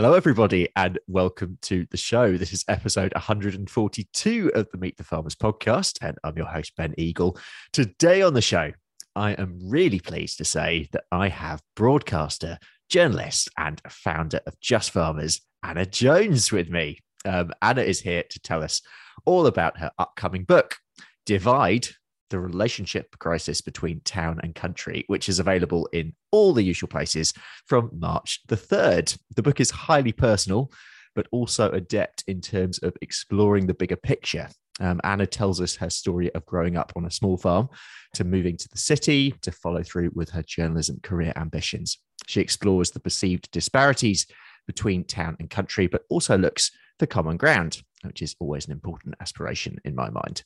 Hello, everybody, and welcome to the show. This is episode 142 of the Meet the Farmers podcast, and I'm your host, Ben Eagle. Today on the show, I am really pleased to say that I have broadcaster, journalist, and founder of Just Farmers, Anna Jones, with me. Um, Anna is here to tell us all about her upcoming book, Divide the relationship crisis between town and country, which is available in all the usual places from March the 3rd. The book is highly personal, but also adept in terms of exploring the bigger picture. Um, Anna tells us her story of growing up on a small farm to moving to the city to follow through with her journalism career ambitions. She explores the perceived disparities between town and country, but also looks for common ground which is always an important aspiration in my mind.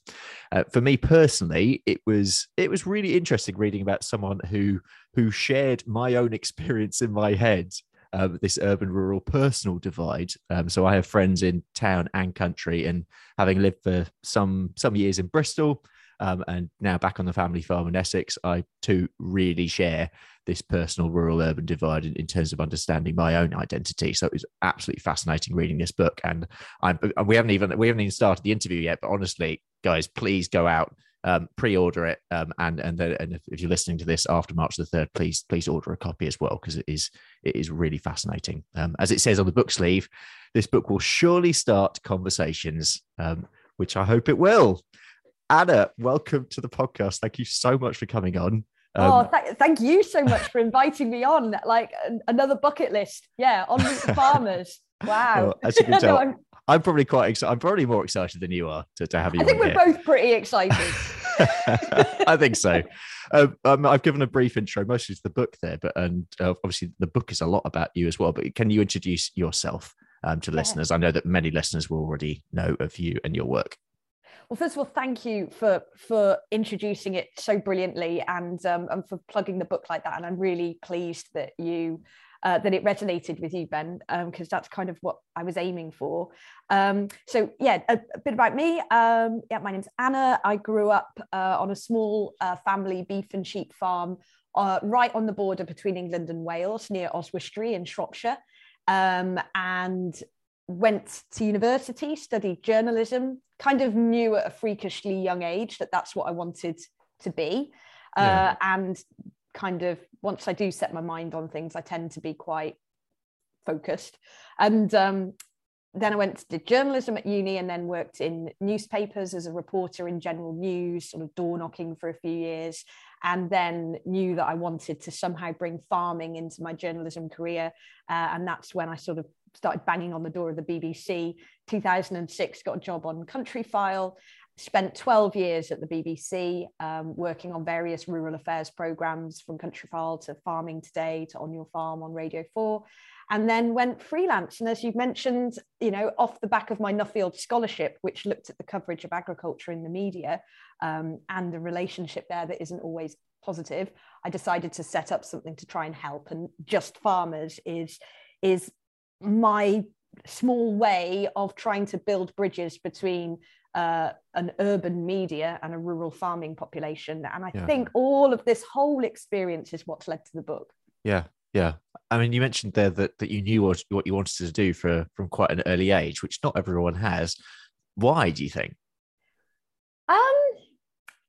Uh, for me personally, it was it was really interesting reading about someone who who shared my own experience in my head. Um, this urban rural personal divide. Um, so I have friends in town and country, and having lived for some some years in Bristol, um, and now back on the family farm in Essex, I too really share this personal rural urban divide in, in, terms of understanding my own identity. So it was absolutely fascinating reading this book. And I'm, we haven't even we haven't even started the interview yet. But honestly, guys, please go out. Um, pre-order it um, and and, then, and if, if, you're listening to this after March the third, please please order a copy as well because it is it is really fascinating. Um, as it says on the book sleeve, this book will surely start conversations, um, which I hope it will. Anna, welcome to the podcast. Thank you so much for coming on. Um, oh, th- thank you so much for inviting me on. Like another bucket list. Yeah, on the Farmers. Wow. Well, as you can tell, no, I'm, I'm, probably quite excited. I'm probably more excited than you are to, to have you. I think we're here. both pretty excited. I think so. Um, um, I've given a brief intro, mostly to the book there, but and uh, obviously the book is a lot about you as well. But can you introduce yourself um, to yeah. listeners? I know that many listeners will already know of you and your work. Well, first of all, thank you for for introducing it so brilliantly and um, and for plugging the book like that. And I'm really pleased that you uh, that it resonated with you, Ben, because um, that's kind of what I was aiming for. Um, so, yeah, a, a, bit about me. Um, yeah, my name's Anna. I grew up uh, on a small uh, family beef and sheep farm uh, right on the border between England and Wales near Oswestry in Shropshire. Um, and went to university, studied journalism, kind of knew at a freakishly young age that that's what I wanted to be. Yeah. Uh, and kind of once I do set my mind on things, I tend to be quite focused. And um, then I went to did journalism at uni and then worked in newspapers as a reporter in general news, sort of door knocking for a few years, and then knew that I wanted to somehow bring farming into my journalism career. Uh, and that's when I sort of started banging on the door of the BBC. 2006, got a job on Countryfile. Spent 12 years at the BBC um, working on various rural affairs programs from Countryfile to Farming Today to On Your Farm on Radio 4 and then went freelance. And as you've mentioned, you know, off the back of my Nuffield scholarship, which looked at the coverage of agriculture in the media um, and the relationship there that isn't always positive, I decided to set up something to try and help. And Just Farmers is is my small way of trying to build bridges between uh, an urban media and a rural farming population. And I yeah. think all of this whole experience is what's led to the book. Yeah, yeah. I mean, you mentioned there that, that you knew what, what you wanted to do for from quite an early age, which not everyone has. Why do you think? Um,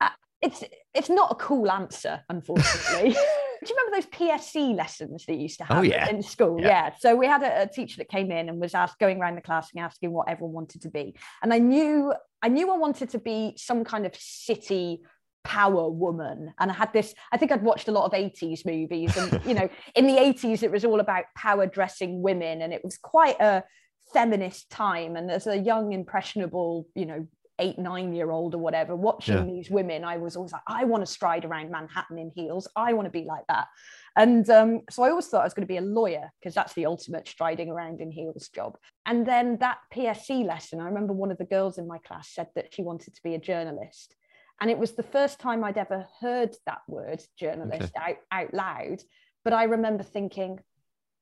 uh, it's it's not a cool answer, unfortunately. do you remember those PSC lessons that you used to oh, have oh, yeah. in school? Yeah. yeah. So we had a, a, teacher that came in and was asked going around the class and asking what everyone wanted to be. And I knew I knew I wanted to be some kind of city power woman and i had this i think i'd watched a lot of 80s movies and you know in the 80s it was all about power dressing women and it was quite a feminist time and as a young impressionable you know eight, nine year old or whatever, watching yeah. these women, I was always like, I want to stride around Manhattan in heels. I want to be like that. And um, so I always thought I was going to be a lawyer because that's the ultimate striding around in heels job. And then that PSC lesson, I remember one of the girls in my class said that she wanted to be a journalist. And it was the first time I'd ever heard that word journalist okay. out, out loud. But I remember thinking,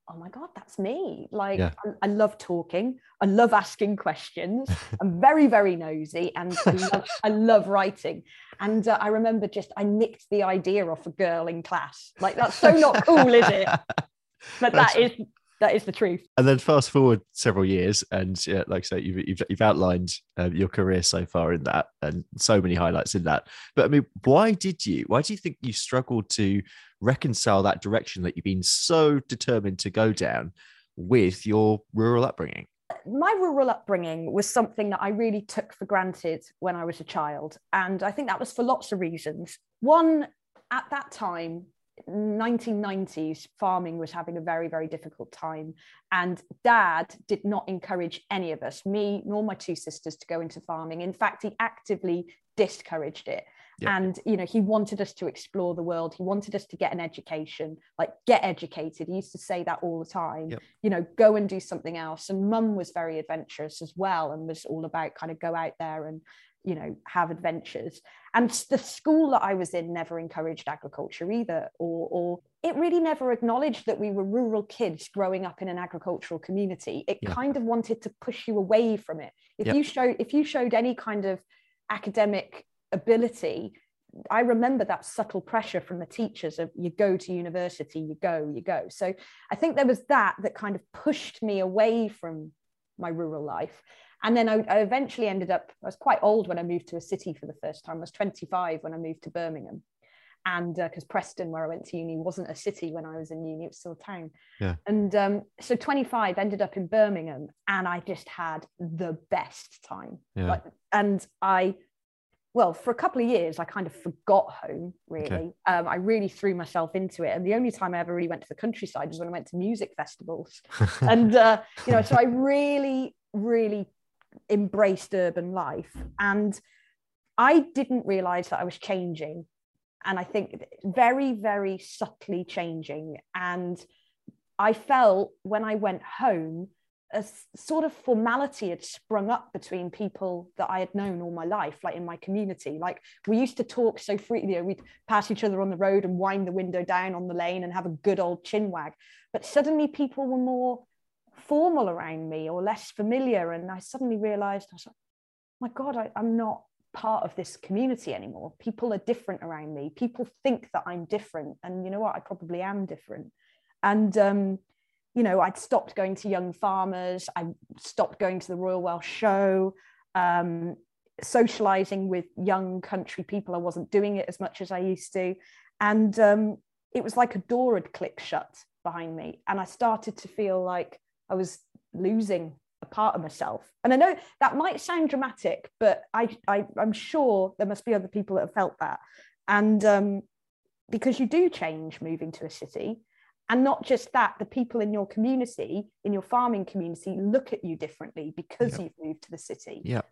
oh my god that's me like yeah. I, I, love talking i love asking questions i'm very very nosy and I love, I love writing and uh, i remember just i nicked the idea off a girl in class like that's so not cool is it but that's, that is that is the truth. And then fast forward several years, and yeah, like I say, you've you've, you've outlined um, your career so far in that, and so many highlights in that. But I mean, why did you? Why do you think you struggled to reconcile that direction that you've been so determined to go down with your rural upbringing? my rural upbringing was something that I really took for granted when I was a child. And I think that was for lots of reasons. One, at that time, 1990s farming was having a very very difficult time and dad did not encourage any of us me nor my two sisters to go into farming in fact he actively discouraged it and you know he wanted us to explore the world. He wanted us to get an education like get educated. He used to say that all the time. Yep. you know go and do something else. And mum was very adventurous as well and was all about kind of go out there and you know have adventures. And the school that i was in never encouraged agriculture either or or it really never acknowledged that we were rural kids growing up in an agricultural community. It yeah. kind of wanted to push you away from it. If yep. you show if you showed any kind of academic ability I remember that subtle pressure from the teachers of you go to university, you go, you go. So I think there was that that kind of pushed me away from my rural life. And then I, I eventually ended up, I was quite old when I moved to a city for the first time. I was 25 when I moved to Birmingham. And because uh, Preston, where I went to uni, wasn't a city when I was in uni, it was still a town. Yeah. And um, so 25 ended up in Birmingham, and I just had the best time. Yeah. Like, and I well, for a couple of years, I kind of forgot home, really. Okay. Um, I really threw myself into it. And the only time I ever really went to the countryside was when I went to music festivals. and, uh, you know, so I really, really embraced urban life. And I didn't realize that I was changing. And I think very, very subtly changing. And I felt when I went home, a sort of formality had sprung up between people that I had known all my life, like in my community. Like we used to talk so freely, we'd pass each other on the road and wind the window down on the lane and have a good old chin wag. But suddenly people were more formal around me or less familiar. And I suddenly realized, I was like, my God, I, I'm not part of this community anymore. People are different around me. People think that I'm different. And you know what? I probably am different. And um, you know, I'd stopped going to young farmers, I stopped going to the Royal Welsh Show, um, socializing with young country people. I wasn't doing it as much as I used to. And um, it was like a door had clicked shut behind me. And I started to feel like I was losing a part of myself. And I know that might sound dramatic, but I, I, am sure there must be other people that have felt that. And um, because you do change moving to a city, and not just that, the people in your community, in your farming community, look at you differently because you've moved to the city. Yeah.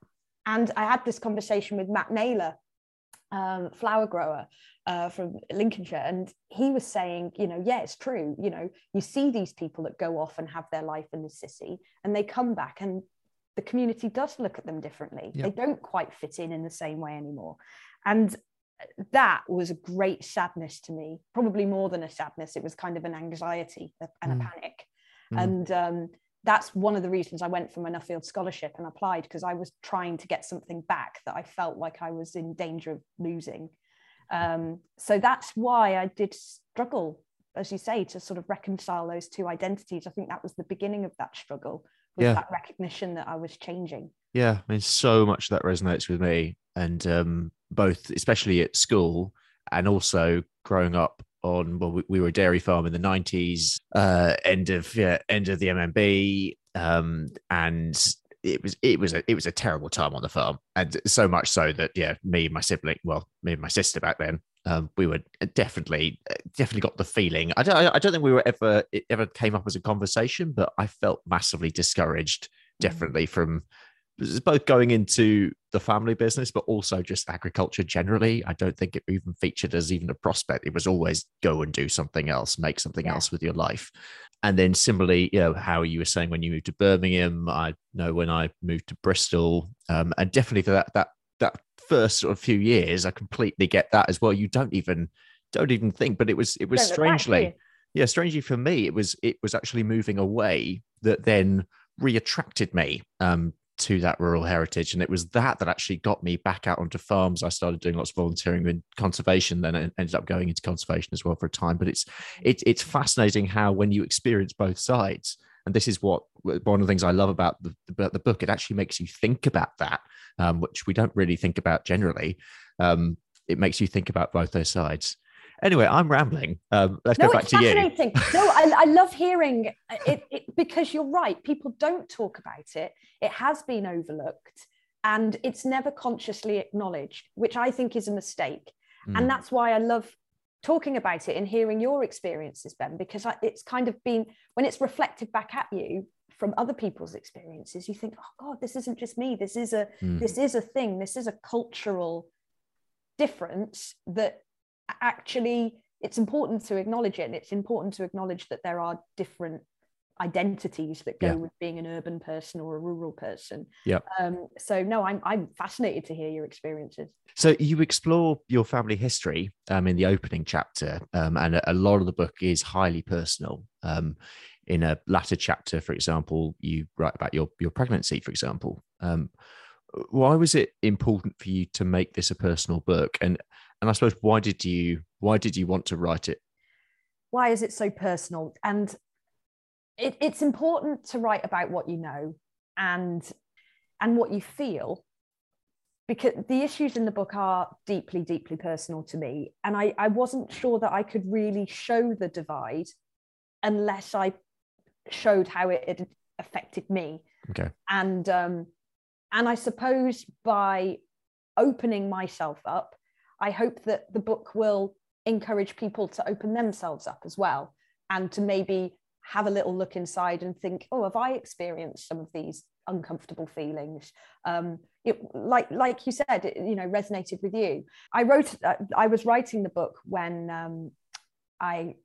And I had this conversation with Matt Naylor, um, flower grower uh, from Lincolnshire, and he was saying, you know, yeah, it's true. You know, you see these people that go off and have their life in the city, and they come back, and the community does look at them differently. They don't quite fit in in the same way anymore. And that was a great sadness to me probably more than a sadness it was kind of an anxiety and mm. a panic mm. and um, that's one of the reasons i went for my nuffield scholarship and applied because i was trying to get something back that i felt like i was in danger of losing um, so that's why i did struggle as you say to sort of reconcile those two identities i think that was the beginning of that struggle was yeah. that recognition that i was changing yeah i mean so much that resonates with me and um, both, especially at school, and also growing up on well, we, we were a dairy farm in the nineties, uh, end of yeah, end of the MMB, um, and it was it was a it was a terrible time on the farm, and so much so that yeah, me and my sibling, well, me and my sister back then, um, we were definitely definitely got the feeling. I don't I don't think we were ever it ever came up as a conversation, but I felt massively discouraged, mm. definitely from both going into the family business, but also just agriculture generally. I don't think it even featured as even a prospect. It was always go and do something else, make something yeah. else with your life. And then similarly, you know, how you were saying when you moved to Birmingham, I know when I moved to Bristol, um, and definitely for that that that first sort of few years, I completely get that as well. You don't even don't even think, but it was it was strangely, yeah, strangely for me, it was it was actually moving away that then reattracted me um, to that rural heritage. And it was that that actually got me back out onto farms. I started doing lots of volunteering in conservation, then I ended up going into conservation as well for a time. But it's it, it's fascinating how when you experience both sides, and this is what one of the things I love about the, about the book, it actually makes you think about that, um, which we don't really think about generally. Um, it makes you think about both those sides. Anyway, I'm rambling. Um, let's no, go back to you. fascinating. no, I, I love hearing it, it because you're right. People don't talk about it. It has been overlooked and it's never consciously acknowledged, which I think is a mistake. Mm. And that's why I love talking about it and hearing your experiences, Ben, because it's kind of been when it's reflected back at you from other people's experiences, you think, oh God, this isn't just me. This is a mm. this is a thing. This is a cultural difference that actually it's important to acknowledge it and it's important to acknowledge that there are different identities that go yeah. with being an urban person or a rural person. Yeah. Um, so no, I'm I'm fascinated to hear your experiences. So you explore your family history um, in the opening chapter, um, and a, a, lot of the book is highly personal. Um, in a latter chapter, for example, you write about your your pregnancy, for example. Um, why was it important for you to make this a personal book and and i suppose why did you why did you want to write it? Why is it so personal? And it, it's important to write about what you know and and what you feel because the issues in the book are deeply deeply personal to me. And i i wasn't sure that i could really show the divide unless i showed how it had affected me. Okay. And um and I suppose by opening myself up, I hope that the book will encourage people to open themselves up as well and to maybe have a little look inside and think, oh, have I experienced some of these uncomfortable feelings? Um, it, like like you said, it, you know, resonated with you. I wrote, uh, I was writing the book when um, I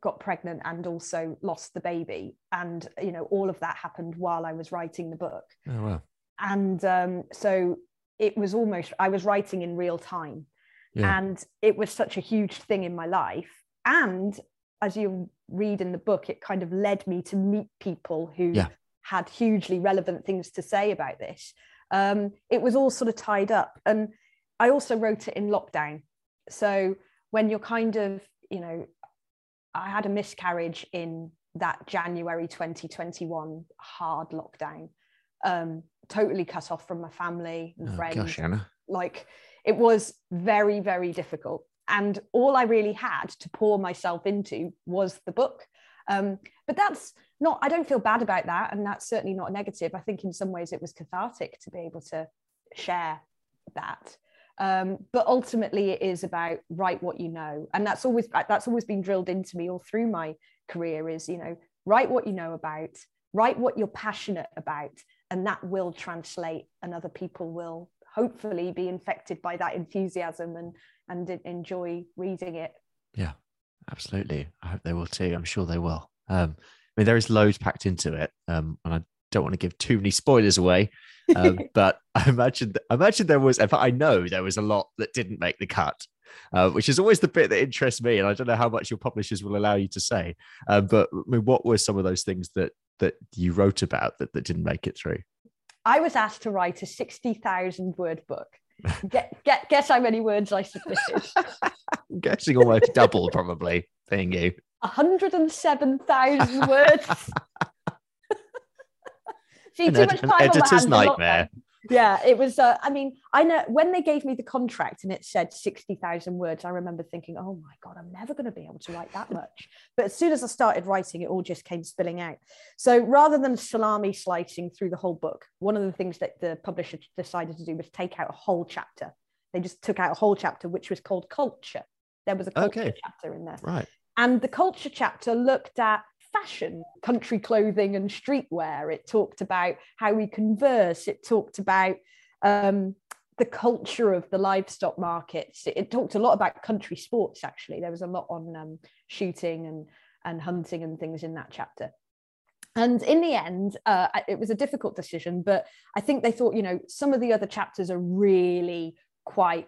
got pregnant and also lost the baby, and you know, all of that happened while I was writing the book. Oh wow! and um, so it was almost i was writing in real time. Yeah. and it was such a huge thing in my life. And as you read in the book it kind of led me to meet people who yeah. had hugely relevant things to say about this. Um, it was all sort of tied up. And i also wrote it in lockdown. So when you're kind of you know i had a miscarriage in that january 2021 hard lockdown. Um, totally cut off from my family and oh, friends. Gosh, Anna. Like it was very, very difficult. And all I really had to pour myself into was the book. Um, but that's not, I don't feel bad about that. And that's certainly not negative. I think in some ways it was cathartic to be able to share that. Um, but ultimately it is about write what you know. And that's always, that's always been drilled into me all through my career is, you know, write what you know about, write what you're passionate about and that will translate and other people will hopefully be infected by that enthusiasm and and enjoy reading it. Yeah absolutely. I hope they will too. I'm sure they will. Um, i mean there is loads packed into it um, and i don't want to give too many spoilers away um, but i imagine i imagine there was in fact i know there was a lot that didn't make the cut uh, which is always the bit that interests me and i don't know how much your publishers will allow you to say uh, but I mean, what were some of those things that that you wrote about that, that didn't make it through? I was asked to write a 60,000 word book. Get, get, guess how many words I submitted? I'm guessing almost double, probably, being you. 107,000 words. See, an too much time an editor's nightmare yeah it was uh, i mean i know when they gave me the contract and it said 60,000 words i remember thinking oh my god i'm never going to be able to write that much. But as soon as i started writing it all just came spilling out. So rather than salami slicing through the whole book one of the things that the publisher decided to do was take out a whole chapter. They just took out a whole chapter which was called culture. There was a culture okay. chapter in there. Right. And the culture chapter looked at fashion, country clothing and streetwear. It talked about how we converse. It talked about um, the culture of the livestock markets. It, it, talked a lot about country sports, actually. There was a lot on um, shooting and, and hunting and things in that chapter. And in the end, uh, it was a difficult decision, but I think they thought, you know, some of the other chapters are really quite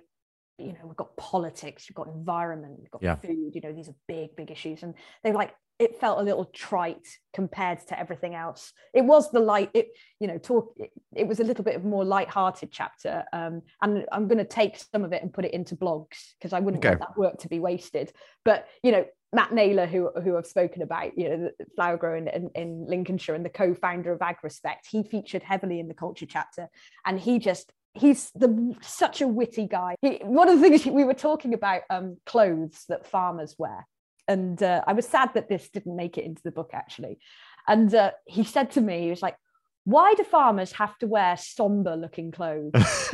you know we've got politics we've got environment we've got Yeah. food you know these are big big issues. And they like it felt a little trite compared to everything else. It was the light it you know talk it, it was a little bit of more light-hearted chapter. Um and i'm going to take some of it and put it into blogs because i wouldn't Okay. want that work to be wasted. But you know Matt Naylor, who, who I've spoken about, you know, the flower growing in, in Lincolnshire and the co-founder of AgRespect, he featured heavily in the culture chapter, and he just he's the such a witty guy. He, one of the things we were talking about um, clothes that farmers wear, and uh, I was sad that this didn't make it into the book actually. And uh, he said to me, he was like, "Why do farmers have to wear somber-looking clothes?"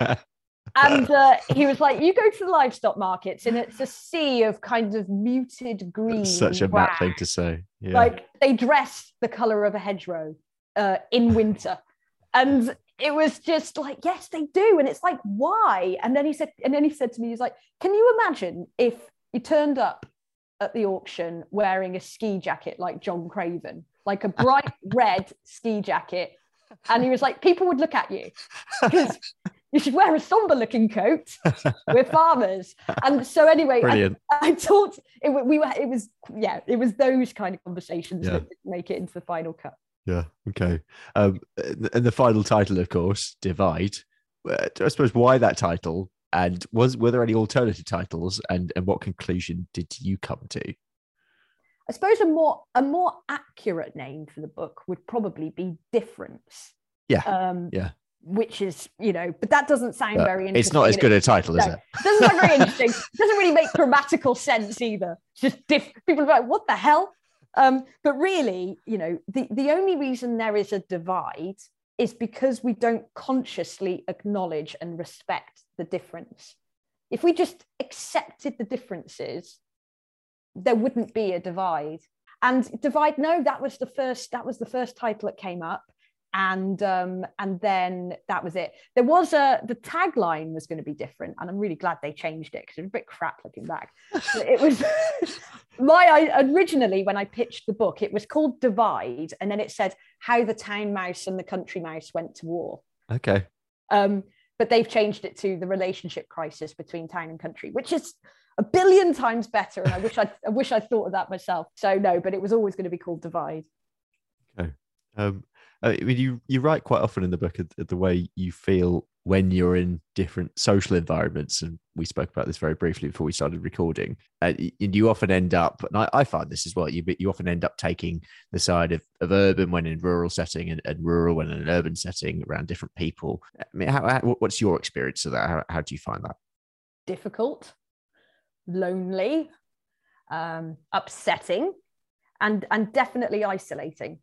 and uh, he was like, "You go to the livestock markets, and it's a sea of kind of muted green. Such a Matt thing to say. Yeah. Like they dress the color of a hedgerow uh, in winter, and it was just like, yes, they do, and it's like, why? And then he said, and then he said to me, he's like, can you imagine if you turned up at the auction wearing a ski jacket like John Craven, like a bright red ski jacket, and he was like, people would look at you because you should wear a somber looking coat. We're farmers. And so anyway, I, Brilliant. I talked it, we were it was yeah, it was those kind of conversations Yeah. that make it into the final cut. Yeah. Okay. Um, and the final title, of course, Divide. Uh, I suppose why that title, and was were there any alternative titles, and and what conclusion did you come to? I suppose a more a more accurate name for the book would probably be difference. Yeah, Um yeah. which is, you know, but that doesn't sound But very interesting. it's not as good a title, is no, it? it doesn't sound very interesting. It doesn't really make grammatical sense either. It's just diff- people are like, what the hell? Um, but really, you know, the, the only reason there is a divide is because we don't consciously acknowledge and respect the difference. If we just accepted the differences, there wouldn't be a divide. And divide, no, that was the first, that was the first title that came up and um, and then that was it. There was a the tagline was going to be different, and I'm really glad they changed it because it was a bit crap looking back. It was my I, originally when I pitched the book, it was called Divide, and then it said how the town mouse and the country mouse went to war. Okay. Um, but they've changed it to the relationship crisis between town and country, which is a billion times better. And I wish I, I wish I thought of that myself. So no, but it was always going to be called Divide. Okay. Um, I mean, you you write quite often in the book of, of the way you feel when you're in different social environments, and we spoke about this very briefly before we started recording. Uh, and you often end up, and I, I find this as well. You you often end up taking the side of, of urban when in rural setting, and, and rural when in an urban setting around different people. I mean, how, how, what's your experience of that? How, how do you find that? difficult, lonely, um, upsetting, and and definitely isolating,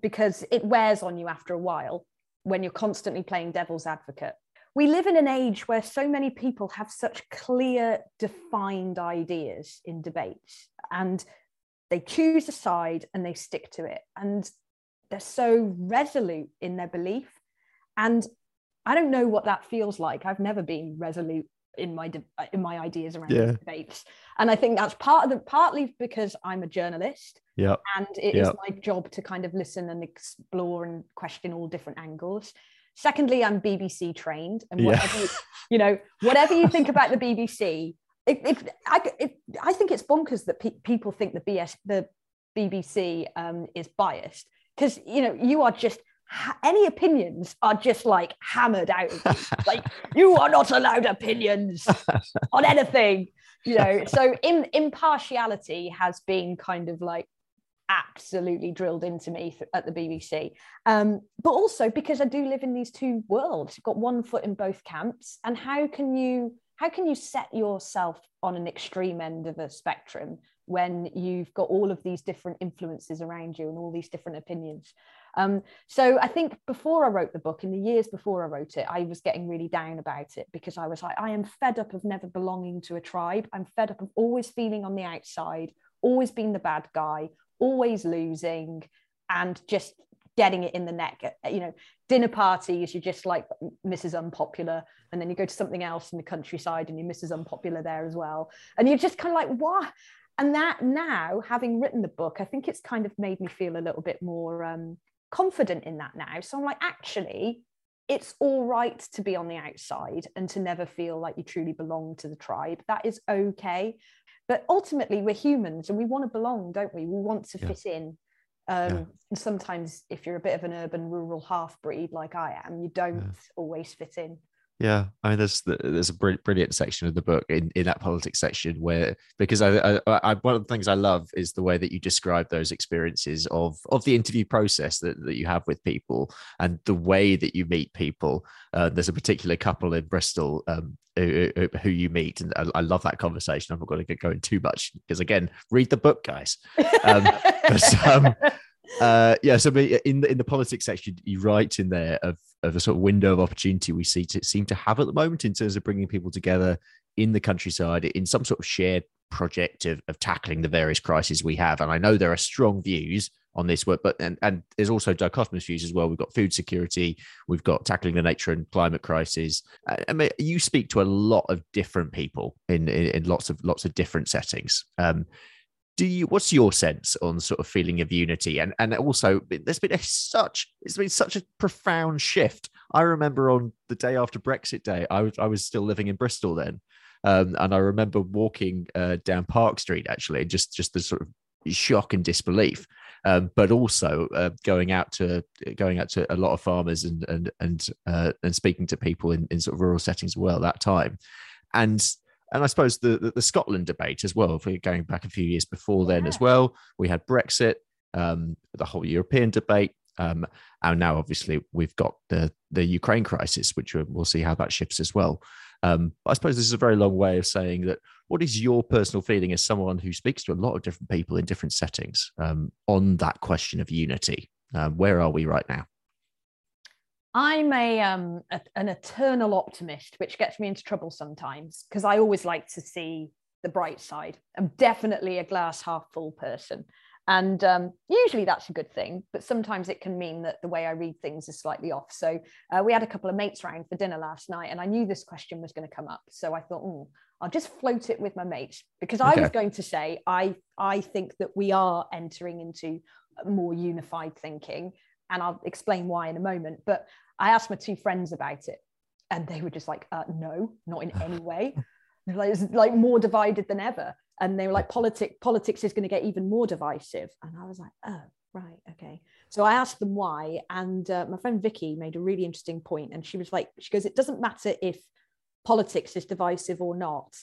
because it wears on you after a while when you're constantly playing devil's advocate. We live in an age where so many people have such clear, defined ideas in debates, and they choose a side and they stick to it, and they're so resolute in their belief. And I don't know what that feels like. I've never been resolute in my de- in my ideas around Yeah. these debates, and I think that's part of the partly because I'm a journalist Yeah. and it is Yeah. my job to kind of listen and explore and question all different angles. Secondly, I'm BBC trained, and Yeah. whatever you, you know, whatever you think about the BBC, it, it, I, it, I think it's bonkers that pe- people think the BS the BBC um, is biased because you know you are just any opinions are just like hammered out of you. like you are not allowed opinions on anything you know? So in impartiality has been kind of like absolutely drilled into me at the bbc um, but also because i do live in these two worlds. You've got one foot in both camps and how can you how can you set yourself on an extreme end of a spectrum when you've got all of these different influences around you and all these different opinions um, so I think before I wrote the book, in the years before I wrote it, I was getting really down about it because I was like, I am fed up of never belonging to a tribe. I'm fed up of always feeling on the outside, always being the bad guy, always losing, and just getting it in the neck. Uh, You know, dinner parties, you're just like Mrs. Unpopular, and then you go to something else in the countryside and you're Mrs. Unpopular there as well. And you're just kind of like, what? And that now, having written the book, I think it's kind of made me feel a little bit more um, confident in that now. So I'm like, actually, it's all right to be on the outside and to never feel like you truly belong to the tribe. That is okay. But ultimately, we're humans and we want to belong, don't we? We want to yeah. fit in. Um, yeah. And sometimes, if you're a bit of an urban rural half breed like I am, you don't yeah. always fit in. Yeah, I mean, there's there's a brilliant section of the book in, in that politics section where because I, I, I, one of the things I love is the way that you describe those experiences of of the interview process that, that you have with people and the way that you meet people. Uh, there's a particular couple in Bristol um, who, who, you meet, and I, I, love that conversation. I'm not going to get going too much because again, read the book, guys. Um, but, um, uh, yeah, so in the, in the politics section, you write in there of, of a sort of window of opportunity we see to seem to have at the moment in terms of bringing people together in the countryside in some sort of shared project of, of tackling the various crises we have. And I know there are strong views on this work, but and, and there's also dichotomous views as well. We've got food security, we've got tackling the nature and climate crisis. I mean, you speak to a lot of different people in, in, in lots of lots of different settings. Um, do you what's your sense on sort of feeling of unity? And and also there's been a such it's been such a profound shift. I remember on the day after brexit day i was i was still living in bristol then. Um, and i remember walking uh, down park street actually just just the sort of shock and disbelief. Um, but also uh, going out to going out to a lot of farmers and and and uh, and speaking to people in, in sort of rural settings as well that time. And and I suppose the, the, the Scotland debate as well. If we're going back a few years before then as well, we had Brexit, um, the whole European debate, um, and now obviously we've got the the Ukraine crisis, which we'll see how that shifts as well. Um, I suppose this is a very long way of saying that. What is your personal feeling as someone who speaks to a lot of different people in different settings um, on that question of unity? Um, where are we right now? I'm a, um, a, an eternal optimist, which gets me into trouble sometimes because I always like to see the bright side. I'm definitely a glass half full person. And um, usually that's a good thing, but sometimes it can mean that the way I read things is slightly off. So uh, we had a couple of mates round for dinner last night, and I knew this question was going to come up. So I thought, oh, I'll just float it with my mates because okay. I was going to say I I think that we are entering into more unified thinking, and I'll explain why in a moment. But I asked my two friends about it, and they were just like, uh, "No, not in any way." like, it's like more divided than ever, and they were like, "Politic politics is going to get even more divisive." And I was like, "Oh, right, okay." So I asked them why, and uh, my friend Vicky made a really interesting point, and she was like, "She goes, it doesn't matter if politics is divisive or not.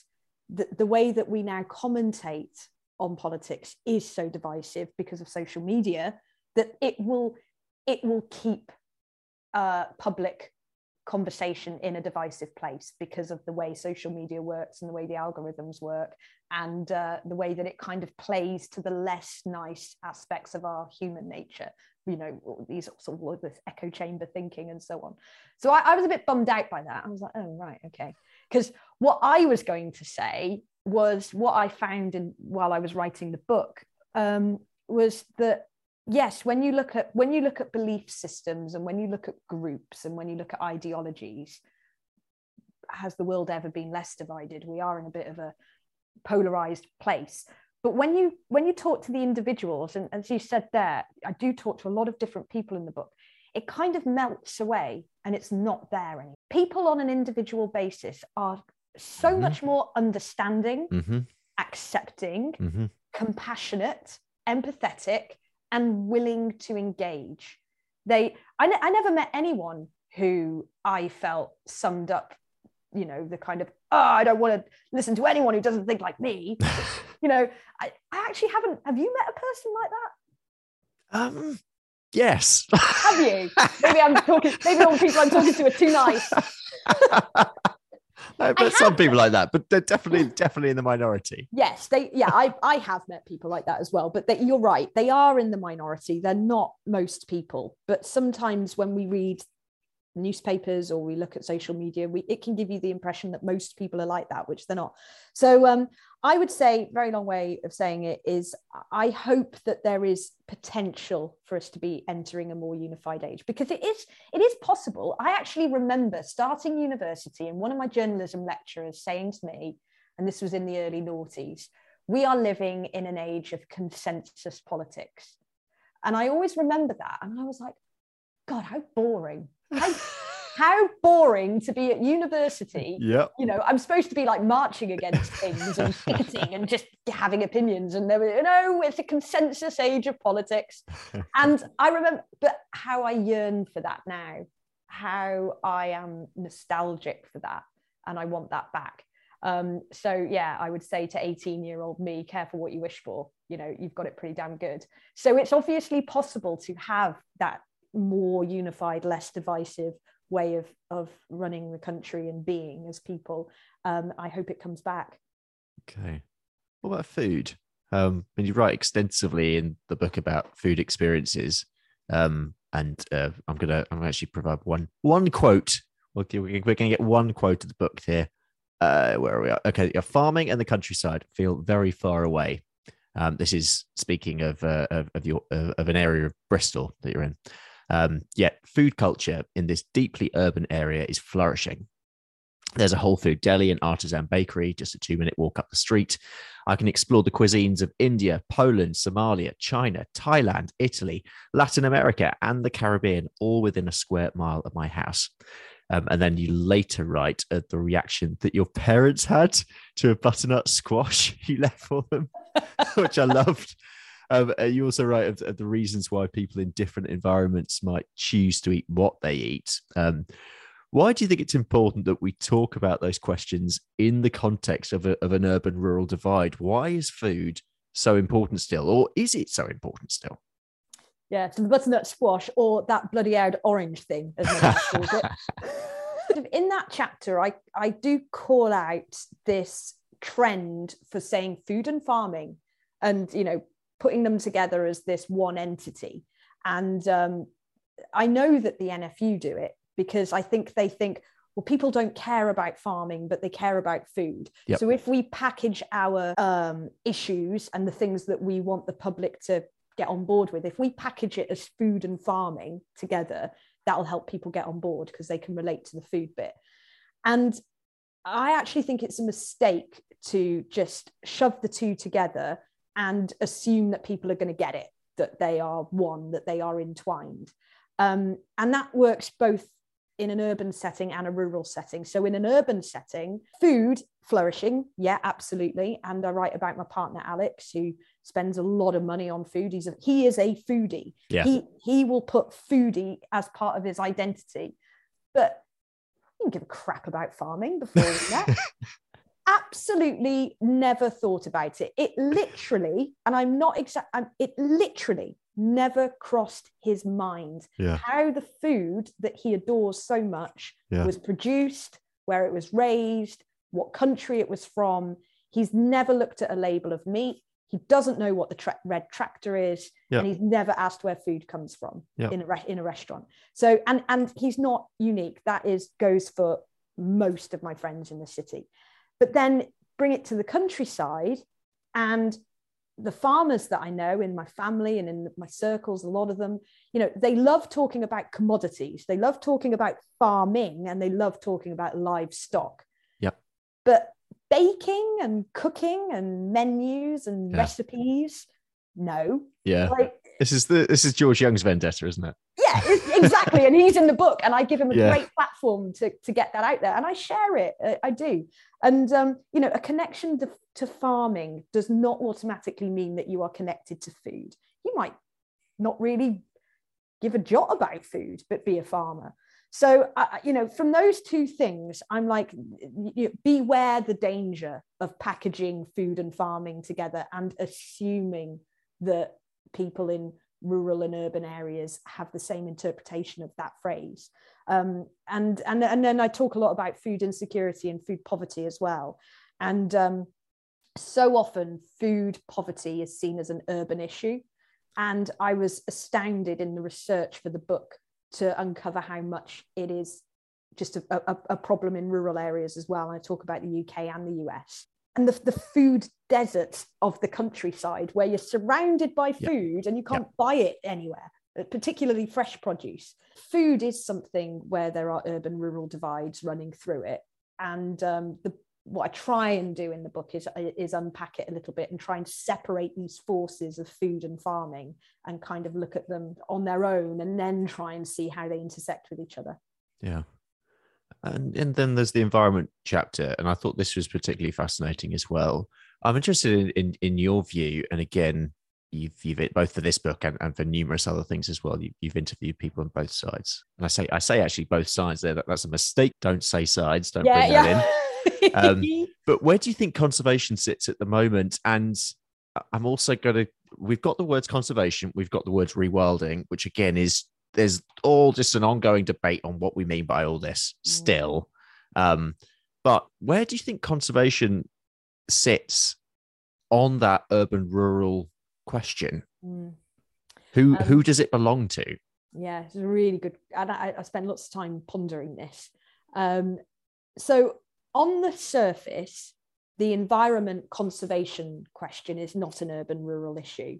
The, the way that we now commentate on politics is so divisive because of social media that it will it will keep uh, public conversation in a divisive place because of the way social media works and the way the algorithms work and uh, the way that it kind of plays to the less nice aspects of our human nature you know these sort of this echo chamber thinking and so on. So I, I was a bit bummed out by that. I was like oh right okay. Because what i was going to say was what i found in while i was writing the book um, was that yes when you look at when you look at belief systems and when you look at groups and when you look at ideologies has the world ever been less divided we are in a bit of a polarized place but when you when you talk to the individuals and as you said there i do talk to a lot of different people in the book it kind of melts away and it's not there anymore people on an individual basis are so mm-hmm. much more understanding mm-hmm. accepting mm-hmm. compassionate empathetic and willing to engage. They, I, I never met anyone who I felt summed up, you know, the kind of, oh, I don't want to listen to anyone who doesn't think like me. you know, I, I actually haven't. Have you met a person like that? Um, yes. Have you? Maybe I'm talking, maybe all the people I'm talking to are too nice. I bet some people like that, but they're definitely definitely in the minority. Yes, they yeah, I I have met people like that as well. But they, you're right, they are in the minority. They're not most people, but sometimes when we read newspapers or we look at social media, we, it can give you the impression that most people are like that, which they're not. So um, I would say, very long way of saying it is, I hope that there is potential for us to be entering a more unified age because it is it is possible. I actually remember starting university and one of my journalism lecturers saying to me, and this was in the early noughties, we are living in an age of consensus politics. And I always remember that. And I was like, God, how boring. How, how boring to be at university. Yeah. You know, I'm supposed to be like marching against things and picketing and just having opinions. And there were, you know, it's a consensus age of politics. and I remember, but how I yearn for that now, how I am nostalgic for that. And I want that back. Um, so yeah, I would say to 18 year old me, careful what you wish for. You know, you've got it pretty damn good. So it's obviously possible to have that more unified, less divisive way of of running the country and being as people. Um, I hope it comes back. Okay. What about food? Um, and you write extensively in the book about food experiences. Um, and uh, I'm gonna I'm gonna actually provide one one quote. We're gonna get one quote of the book here. Uh, where are we? Are? Okay, farming and the countryside feel very far away. Um, this is speaking of uh, of, of your of an area of Bristol that you're in. Um, yet food culture in this deeply urban area is flourishing. There's a Whole Food deli and artisan bakery just a two minute walk up the street. I can explore the cuisines of India, Poland, Somalia, China, Thailand, Italy, Latin America, and the Caribbean, all within a square mile of my house. Um, and then you later write uh, the reaction that your parents had to a butternut squash you left for them, which I loved. Um, you also write of, of, the reasons why people in different environments might choose to eat what they eat. Um, why do you think it's important that we talk about those questions in the context of, a, of an urban rural divide? Why is food so important still, or is it so important still? Yeah, so the butternut squash or that bloody out orange thing, as my dad calls it. in that chapter, I, I do call out this trend for saying food and farming and you know putting them together as this one entity. And um, I know that the NFU do it because I think they think, well, people don't care about farming, but they care about food. Yep. So if we package our um, issues and the things that we want the public to get on board with, if we package it as food and farming together, that'll help people get on board because they can relate to the food bit. And I actually think it's a mistake to just shove the two together and assume that people are going to get it, that they are one, that they are entwined. Um, and that works both in an urban setting and a rural setting. So, in an urban setting, food flourishing, yeah, absolutely. And I write about my partner Alex, who spends a lot of money on food. He's a, he is a foodie. Yeah. He he will put foodie as part of his identity, but he didn't give a crap about farming before that. absolutely never thought about it. It literally, and I'm not exact, it literally never crossed his mind yeah. how the food that he adores so much yeah. was produced, where it was raised, what country it was from. He's never looked at a label of meat. He doesn't know what the tra- red tractor is, yeah. and he's never asked where food comes from in a re- in a restaurant. So, and and he's not unique. That is goes for most of my friends in the city. But then bring it to the countryside and the farmers that I know in my family and in my circles, a lot of them, you know, they love talking about commodities. They love talking about farming and they love talking about livestock. Yep. But baking and cooking and menus and yeah. recipes, no. Yeah. Like, this is the this is George Young's vendetta, isn't it? Yeah, exactly. and he's in the book, and I give him a yeah. great platform to, to get that out there, and I share it. I, I do. And um, you know, a connection to, to farming does not automatically mean that you are connected to food. You might not really give a jot about food, but be a farmer. So, uh, you know, from those two things, I'm like, you know, beware the danger of packaging food and farming together and assuming that people in rural and urban areas have the same interpretation of that phrase. Um, and, and, and then I talk a lot about food insecurity and food poverty as well. And um, so often food poverty is seen as an urban issue. And I was astounded in the research for the book to uncover how much it is just a, a, a problem in rural areas as well. And I talk about the UK and the US and the, the food deserts of the countryside where you're surrounded by food yep. and you can't yep. buy it anywhere particularly fresh produce food is something where there are urban rural divides running through it and um, the, what i try and do in the book is, uh, is unpack it a little bit and try and separate these forces of food and farming and kind of look at them on their own and then try and see how they intersect with each other yeah And, and then there's the environment chapter, and I thought this was particularly fascinating as well. I'm interested in, in, in your view, and again, you've you've both for this book and, and for numerous other things as well. You, have interviewed people on both sides, and I say I say actually both sides there. That, that's a mistake. Don't say sides. Don't yeah, bring yeah. that in. um, but where do you think conservation sits at the moment? And I'm also going to. We've got the words conservation. We've got the words rewilding, which again is there's all just an ongoing debate on what we mean by all this mm. still. Um, but where do you think conservation sits on that urban rural question? Mm. Who um, who does it belong to? Yeah, it's a really good. And I, I spend lots of time pondering this. Um, so on the surface, the environment conservation question is not an urban rural issue.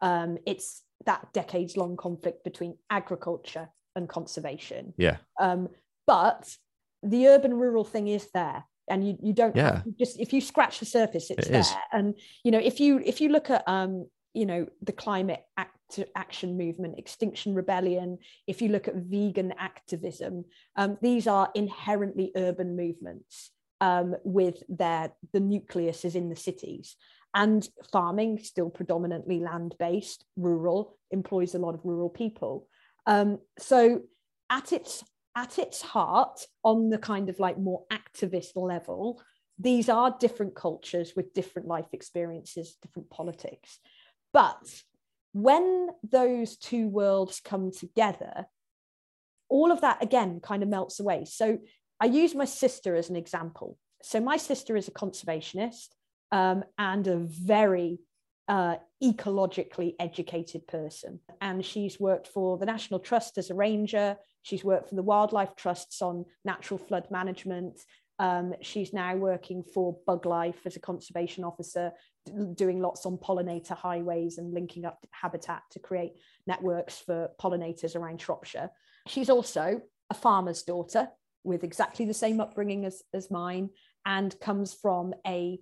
Um, it's that decades long conflict between agriculture and conservation. Yeah. Um, but the urban rural thing is there. And you, you don't yeah. just if you scratch the surface, it's it there. Is. And you know, if you if you look at um, you know, the climate act, action movement, Extinction Rebellion, if you look at vegan activism, um, these are inherently urban movements um, with their the nucleus is in the cities and farming still predominantly land based rural employs a lot of rural people. Um, so at its at its heart on the kind of like more activist level these are different cultures with different life experiences different politics. But when those two worlds come together all of that again kind of melts away. So i use my sister as an example. So my sister is a conservationist um, and a very uh, ecologically educated person. And she's worked for the National Trust as a ranger. She's worked for the wildlife trusts on natural flood management. Um, she's now working for Buglife as a conservation officer, doing lots on pollinator highways and linking up habitat to create networks for pollinators around Shropshire. She's also a farmer's daughter with exactly the same upbringing as, as mine and comes from a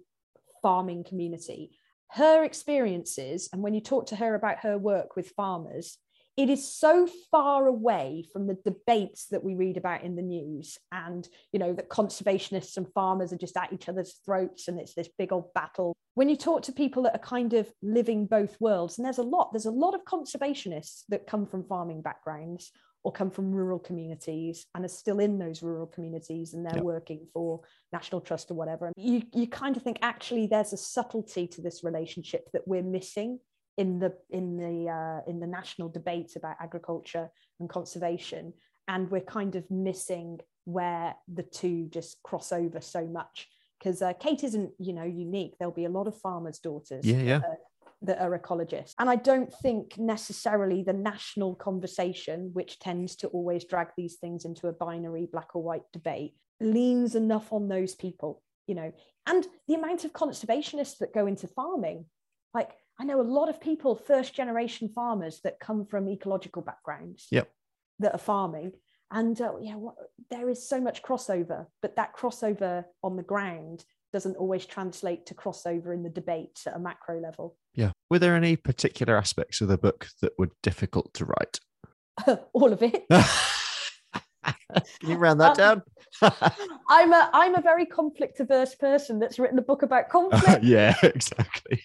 farming community. Her experiences, and when you talk to her about her work with farmers, it is so far away from the debates that we read about in the news and you know that conservationists and farmers are just at each other's throats and it's this big old battle when you talk to people that are kind of living both worlds and there's a lot there's a lot of conservationists that come from farming backgrounds or come from rural communities and are still in those rural communities and they're yep. working for National Trust or whatever. You, you kind of think actually there's a subtlety to this relationship that we're missing in the in the uh, in the national debate about agriculture and conservation, and we're kind of missing where the two just cross over so much. Because uh, Kate isn't, you know, unique. There'll be a lot of farmers' daughters yeah, yeah that are ecologists. And I don't think necessarily the national conversation, which tends to always drag these things into a binary black or white debate, leans enough on those people, you know. And the amount of conservationists that go into farming, like I know a lot of people, first generation farmers that come from ecological backgrounds yep. that are farming. And uh, yeah, what, there is so much crossover, but that crossover on the ground doesn't always translate to crossover in the debate at a macro level. Yeah. Were there any particular aspects of the book that were difficult to write? All of it. Can you round that um, down? I'm a I'm a very conflict averse person that's written a book about conflict. Uh, yeah, exactly.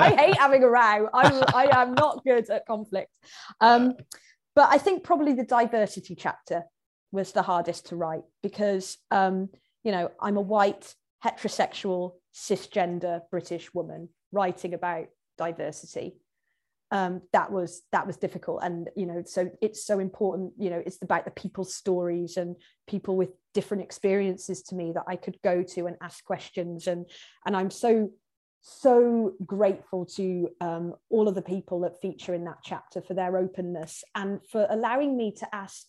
I hate having a row. I'm I am not good at conflict. Um, but I think probably the diversity chapter was the hardest to write because um, you know, I'm a white, heterosexual, cisgender British woman writing about diversity. Um, that was that was difficult and you know so it's so important you know it's about the people's stories and people with different experiences to me that i could go to and ask questions and and i'm so so grateful to um, all of the people that feature in that chapter for their openness and for allowing me to ask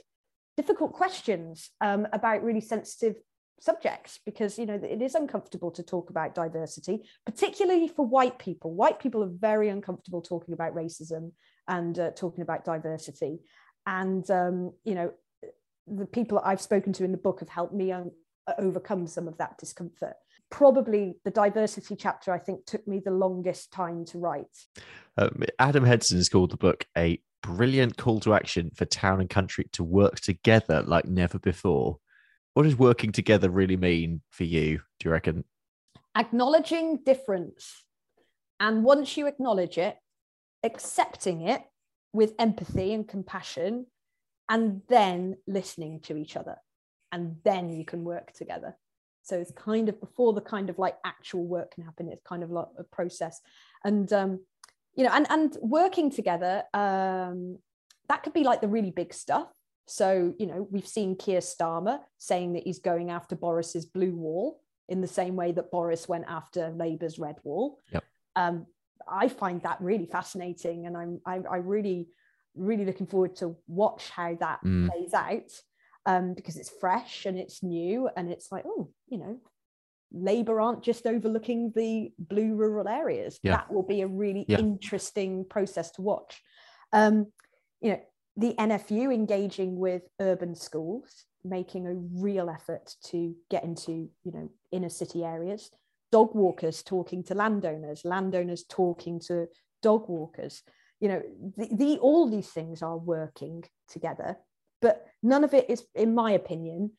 difficult questions um, about really sensitive subjects because you know it is uncomfortable to talk about diversity particularly for white people. White people are very uncomfortable talking about racism and uh, talking about diversity. And um, you know the people i've spoken to in the book have helped me un- overcome some of that discomfort. Probably the diversity chapter i think took me the longest time to write. Um, adam henson has called the book a brilliant call to action for town and country to work together like never before what does working together really mean for you? Do you reckon? Acknowledging difference. And once you acknowledge it, accepting it with empathy and compassion, and then listening to each other. And then you can work together. So it's kind of before the kind of like actual work can happen, it's kind of like a process. And, um, you know, and, and working together, um, that could be like the really big stuff. So, you know, we've seen Keir Starmer saying that he's going after Boris's blue wall in the same way that Boris went after Labour's red wall. Yep. Um, I find that really fascinating, and I'm I, I really really looking forward to watch how that Mm. plays out um, because it's fresh and it's new and it's like oh you know Labour aren't just overlooking the blue rural areas. Yeah. That will be a really Yeah. interesting process to watch. Um, you know, the NFU engaging with urban schools, making a real effort to get into, you know, inner city areas. Dog walkers talking to landowners, landowners talking to dog walkers. You know, the, the all these things are working together, but none of it is, in my opinion,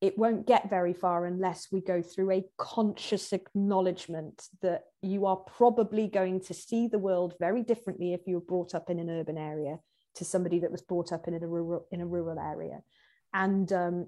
it won't get very far unless we go through a conscious acknowledgement that you are probably going to see the world very differently if you were brought up in an urban area to somebody that was brought up in a rural in a rural area. And um,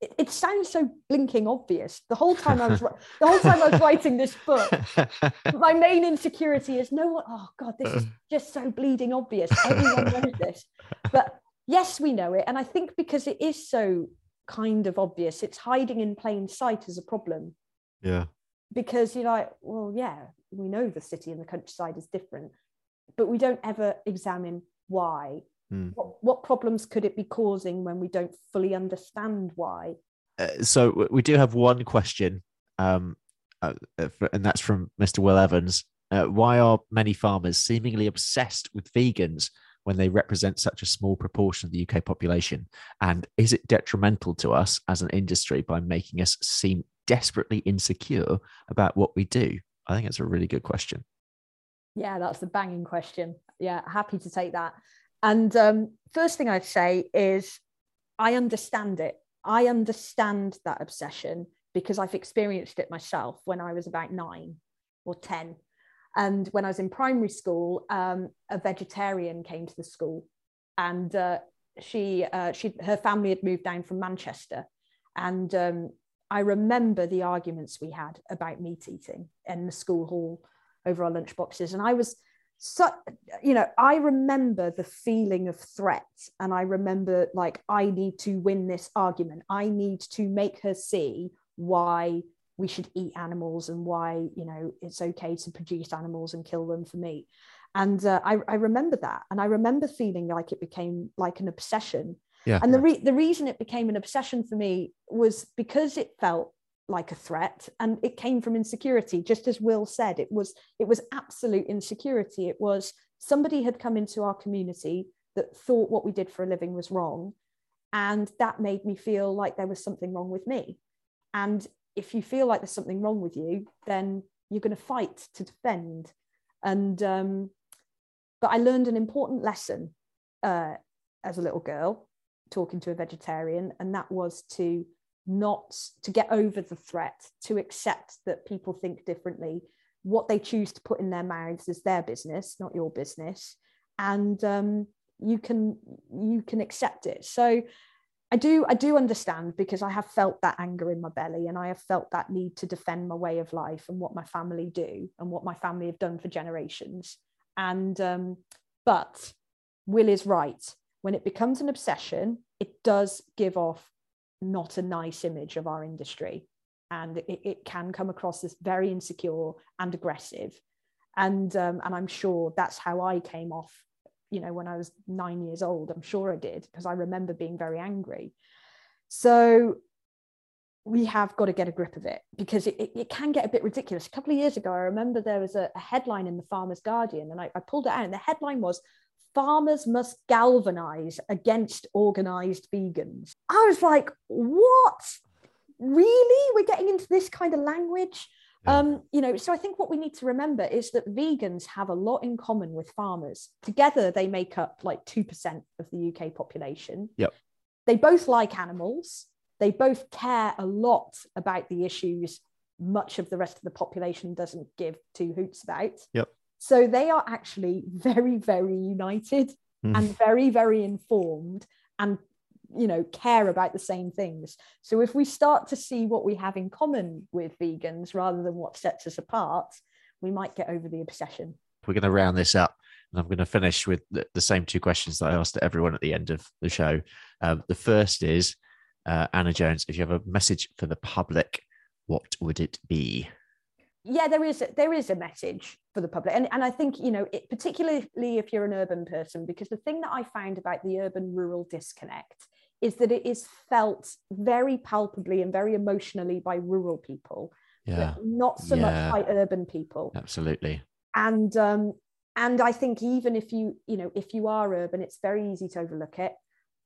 it, it sounds so blinking obvious. The whole time i was the whole time i was writing this book my main insecurity is no one oh god this is just so bleeding obvious. Everyone knows this. But yes we know it. And i think because it is so kind of obvious it's hiding in plain sight as a problem. Yeah. because you're like well yeah we know the city and the countryside is different but we don't ever examine why Hmm. what, what problems could it be causing when we don't fully understand why Uh, so we do have one question, um, uh, uh, and that's from Mr. Will Evans. Uh, why are many farmers seemingly obsessed with vegans when they represent such a small proportion of the UK population? And is it detrimental to us as an industry by making us seem desperately insecure about what we do? I think it's a really good question. Yeah, that's the banging question. Yeah, happy to take that. And um, first thing I'd say is I understand it. I understand that obsession because I've experienced it myself when I was about nine or 10. And when I was in primary school, um, a vegetarian came to the school and uh, she, uh, she, her family had moved down from Manchester. And um, I remember the arguments we had about meat eating in the school hall over our lunch boxes. And I was so, you know, I remember the feeling of threat. And I remember, like, I need to win this argument. I need to make her see why we should eat animals and why, you know, it's okay to produce animals and kill them for meat. And uh, I, I remember that. And I remember feeling like it became like an obsession. Yeah. And the, re- the reason it became an obsession for me was because it felt like a threat and it came from insecurity. Just as will said it was it was absolute insecurity. It was somebody had come into our community that thought what we did for a living was wrong and that made me feel like there was something wrong with me. And if you feel like there's something wrong with you then you're going to fight to defend. And um, but i learned an important lesson uh, as a little girl talking to a vegetarian and that was to not to get over the threat to accept that people think differently what they choose to put in their mouths is their business not your business. And um, you can you can accept it. So i do i do understand because i have felt that anger in my belly and i have felt that need to defend my way of life and what my family do and what my family have done for generations. And um, but will is right. When it becomes an obsession it does give off not a nice image of our industry. And it, it can come across as very insecure and aggressive. And um, and i'm sure that's how i came off you know when i was nine years old. I'm sure i did because i remember being very angry. So we have got to get a grip of it because it, it, it can get a bit ridiculous. A couple of years ago i remember there was a, a headline in the farmers guardian and I, I pulled it out and the headline was farmers must galvanize against organized vegans. I was like, what? Really? We're getting into this kind of language? Yeah. Um, you know, so I think what we need to remember is that vegans have a lot in common with farmers. Together, they make up like 2% of the UK population. Yep. They both like animals. They both care a lot about the issues much of the rest of the population doesn't give two hoots about. Yep. So they are actually very, very united mm. and very, very informed and you know care about the same things. So if we start to see what we have in common with vegans rather than what sets us apart we might get over the obsession. We're going to round this up and i'm going to finish with the, the same two questions that i asked everyone at the end of the show. Um, the first is uh, anna jones if you have a message for the public what would it be yeah there is there is a message for the public. And, and i think you know it, particularly if you're an urban person because the thing that i found about the urban rural disconnect is that it is felt very palpably and very emotionally by rural people yeah. not so yeah. much by urban people. Absolutely. And um and i think even if you you know if you are urban it's very easy to overlook it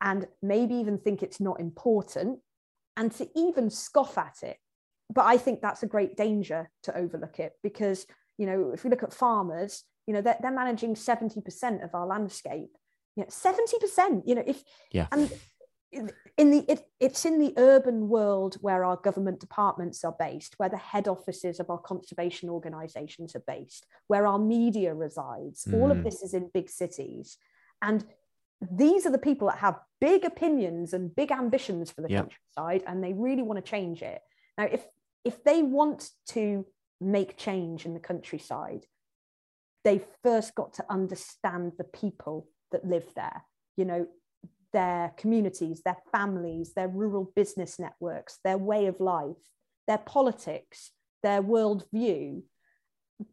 and maybe even think it's not important. And to even scoff at it but i think that's a great danger to overlook it because you know if we look at farmers you know they're, they're managing 70% of our landscape you know 70% you know if yeah and in the it, it's in the urban world where our government departments are based where the head offices of our conservation organizations are based where our media resides mm. all of mm. this is in big cities and these are the people that have big opinions and big ambitions for the yep. countryside and they really want to change it now if if they want to make change in the countryside they've first got to understand the people that live there you know their communities, their families, their rural business networks, their way of life, their politics, their worldview.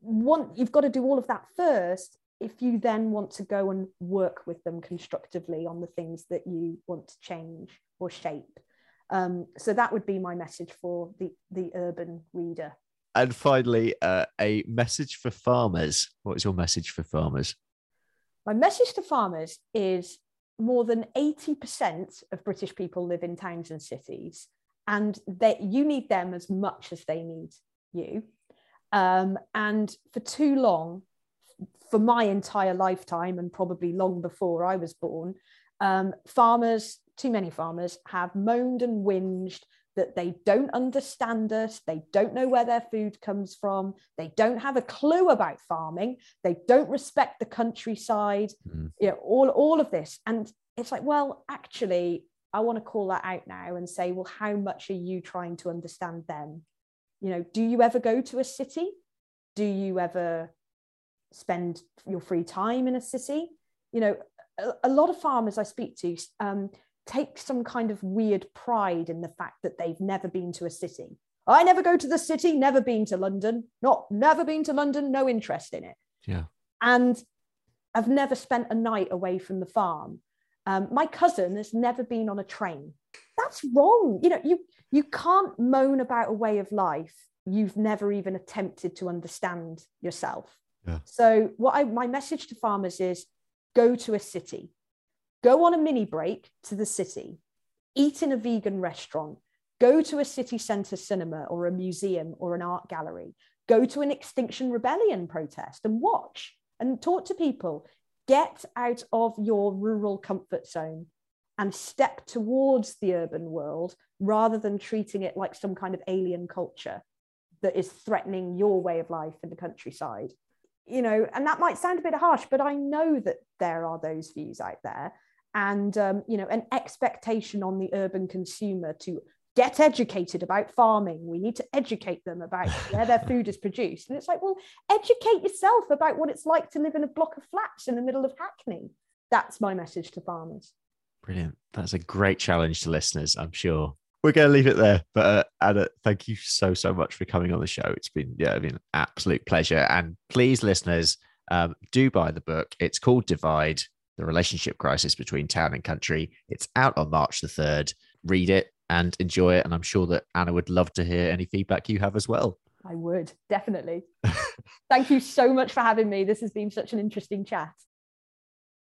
Want, you've got to do all of that first if you then want to go and work with them constructively on the things that you want to change or shape. Um, so that would be my message for the, the urban reader. And finally, uh, a message for farmers. What is your message for farmers? My message to farmers is more than 80% of British people live in towns and cities, and that you need them as much as they need you. Um, and for too long, for my entire lifetime, and probably long before I was born, um, farmers, too many farmers, have moaned and whinged that they don't understand us, they don't know where their food comes from, they don't have a clue about farming, they don't respect the countryside, mm. you know, all, all of this. And it's like, well, actually, I want to call that out now and say, well, how much are you trying to understand them? You know, do you ever go to a city? Do you ever spend your free time in a city? You know, a, a lot of farmers I speak to um, take some kind of weird pride in the fact that they've never been to a city. I never go to the city, never been to London, not never been to London, no interest in it. Yeah. And I've never spent a night away from the farm. Um, my cousin has never been on a train. That's wrong. You know, you you can't moan about a way of life you've never even attempted to understand yourself. Yeah. So what I my message to farmers is go to a city go on a mini break to the city, eat in a vegan restaurant, go to a city centre cinema or a museum or an art gallery, go to an Extinction Rebellion protest and watch and talk to people. Get out of your rural comfort zone and step towards the urban world rather than treating it like some kind of alien culture that is threatening your way of life in the countryside. You know, and that might sound a bit harsh, but I know that there are those views out there and um, you know an expectation on the urban consumer to get educated about farming. We need to educate them about where their food is produced. And it's like well educate yourself about what it's like to live in a block of flats in the middle of hackney. That's my message to farmers. Brilliant. That's a great challenge to listeners i'm sure. We're going to leave it there but uh, anna thank you so so much for coming on the show. It's been yeah been an absolute pleasure. And please listeners um, do buy the book. It's called divide the relationship crisis between town and country. It's out on March the 3rd. Read it and enjoy it. And I'm sure that Anna would love to hear any feedback you have as well. I would, definitely. Thank you so much for having me. This has been such an interesting chat.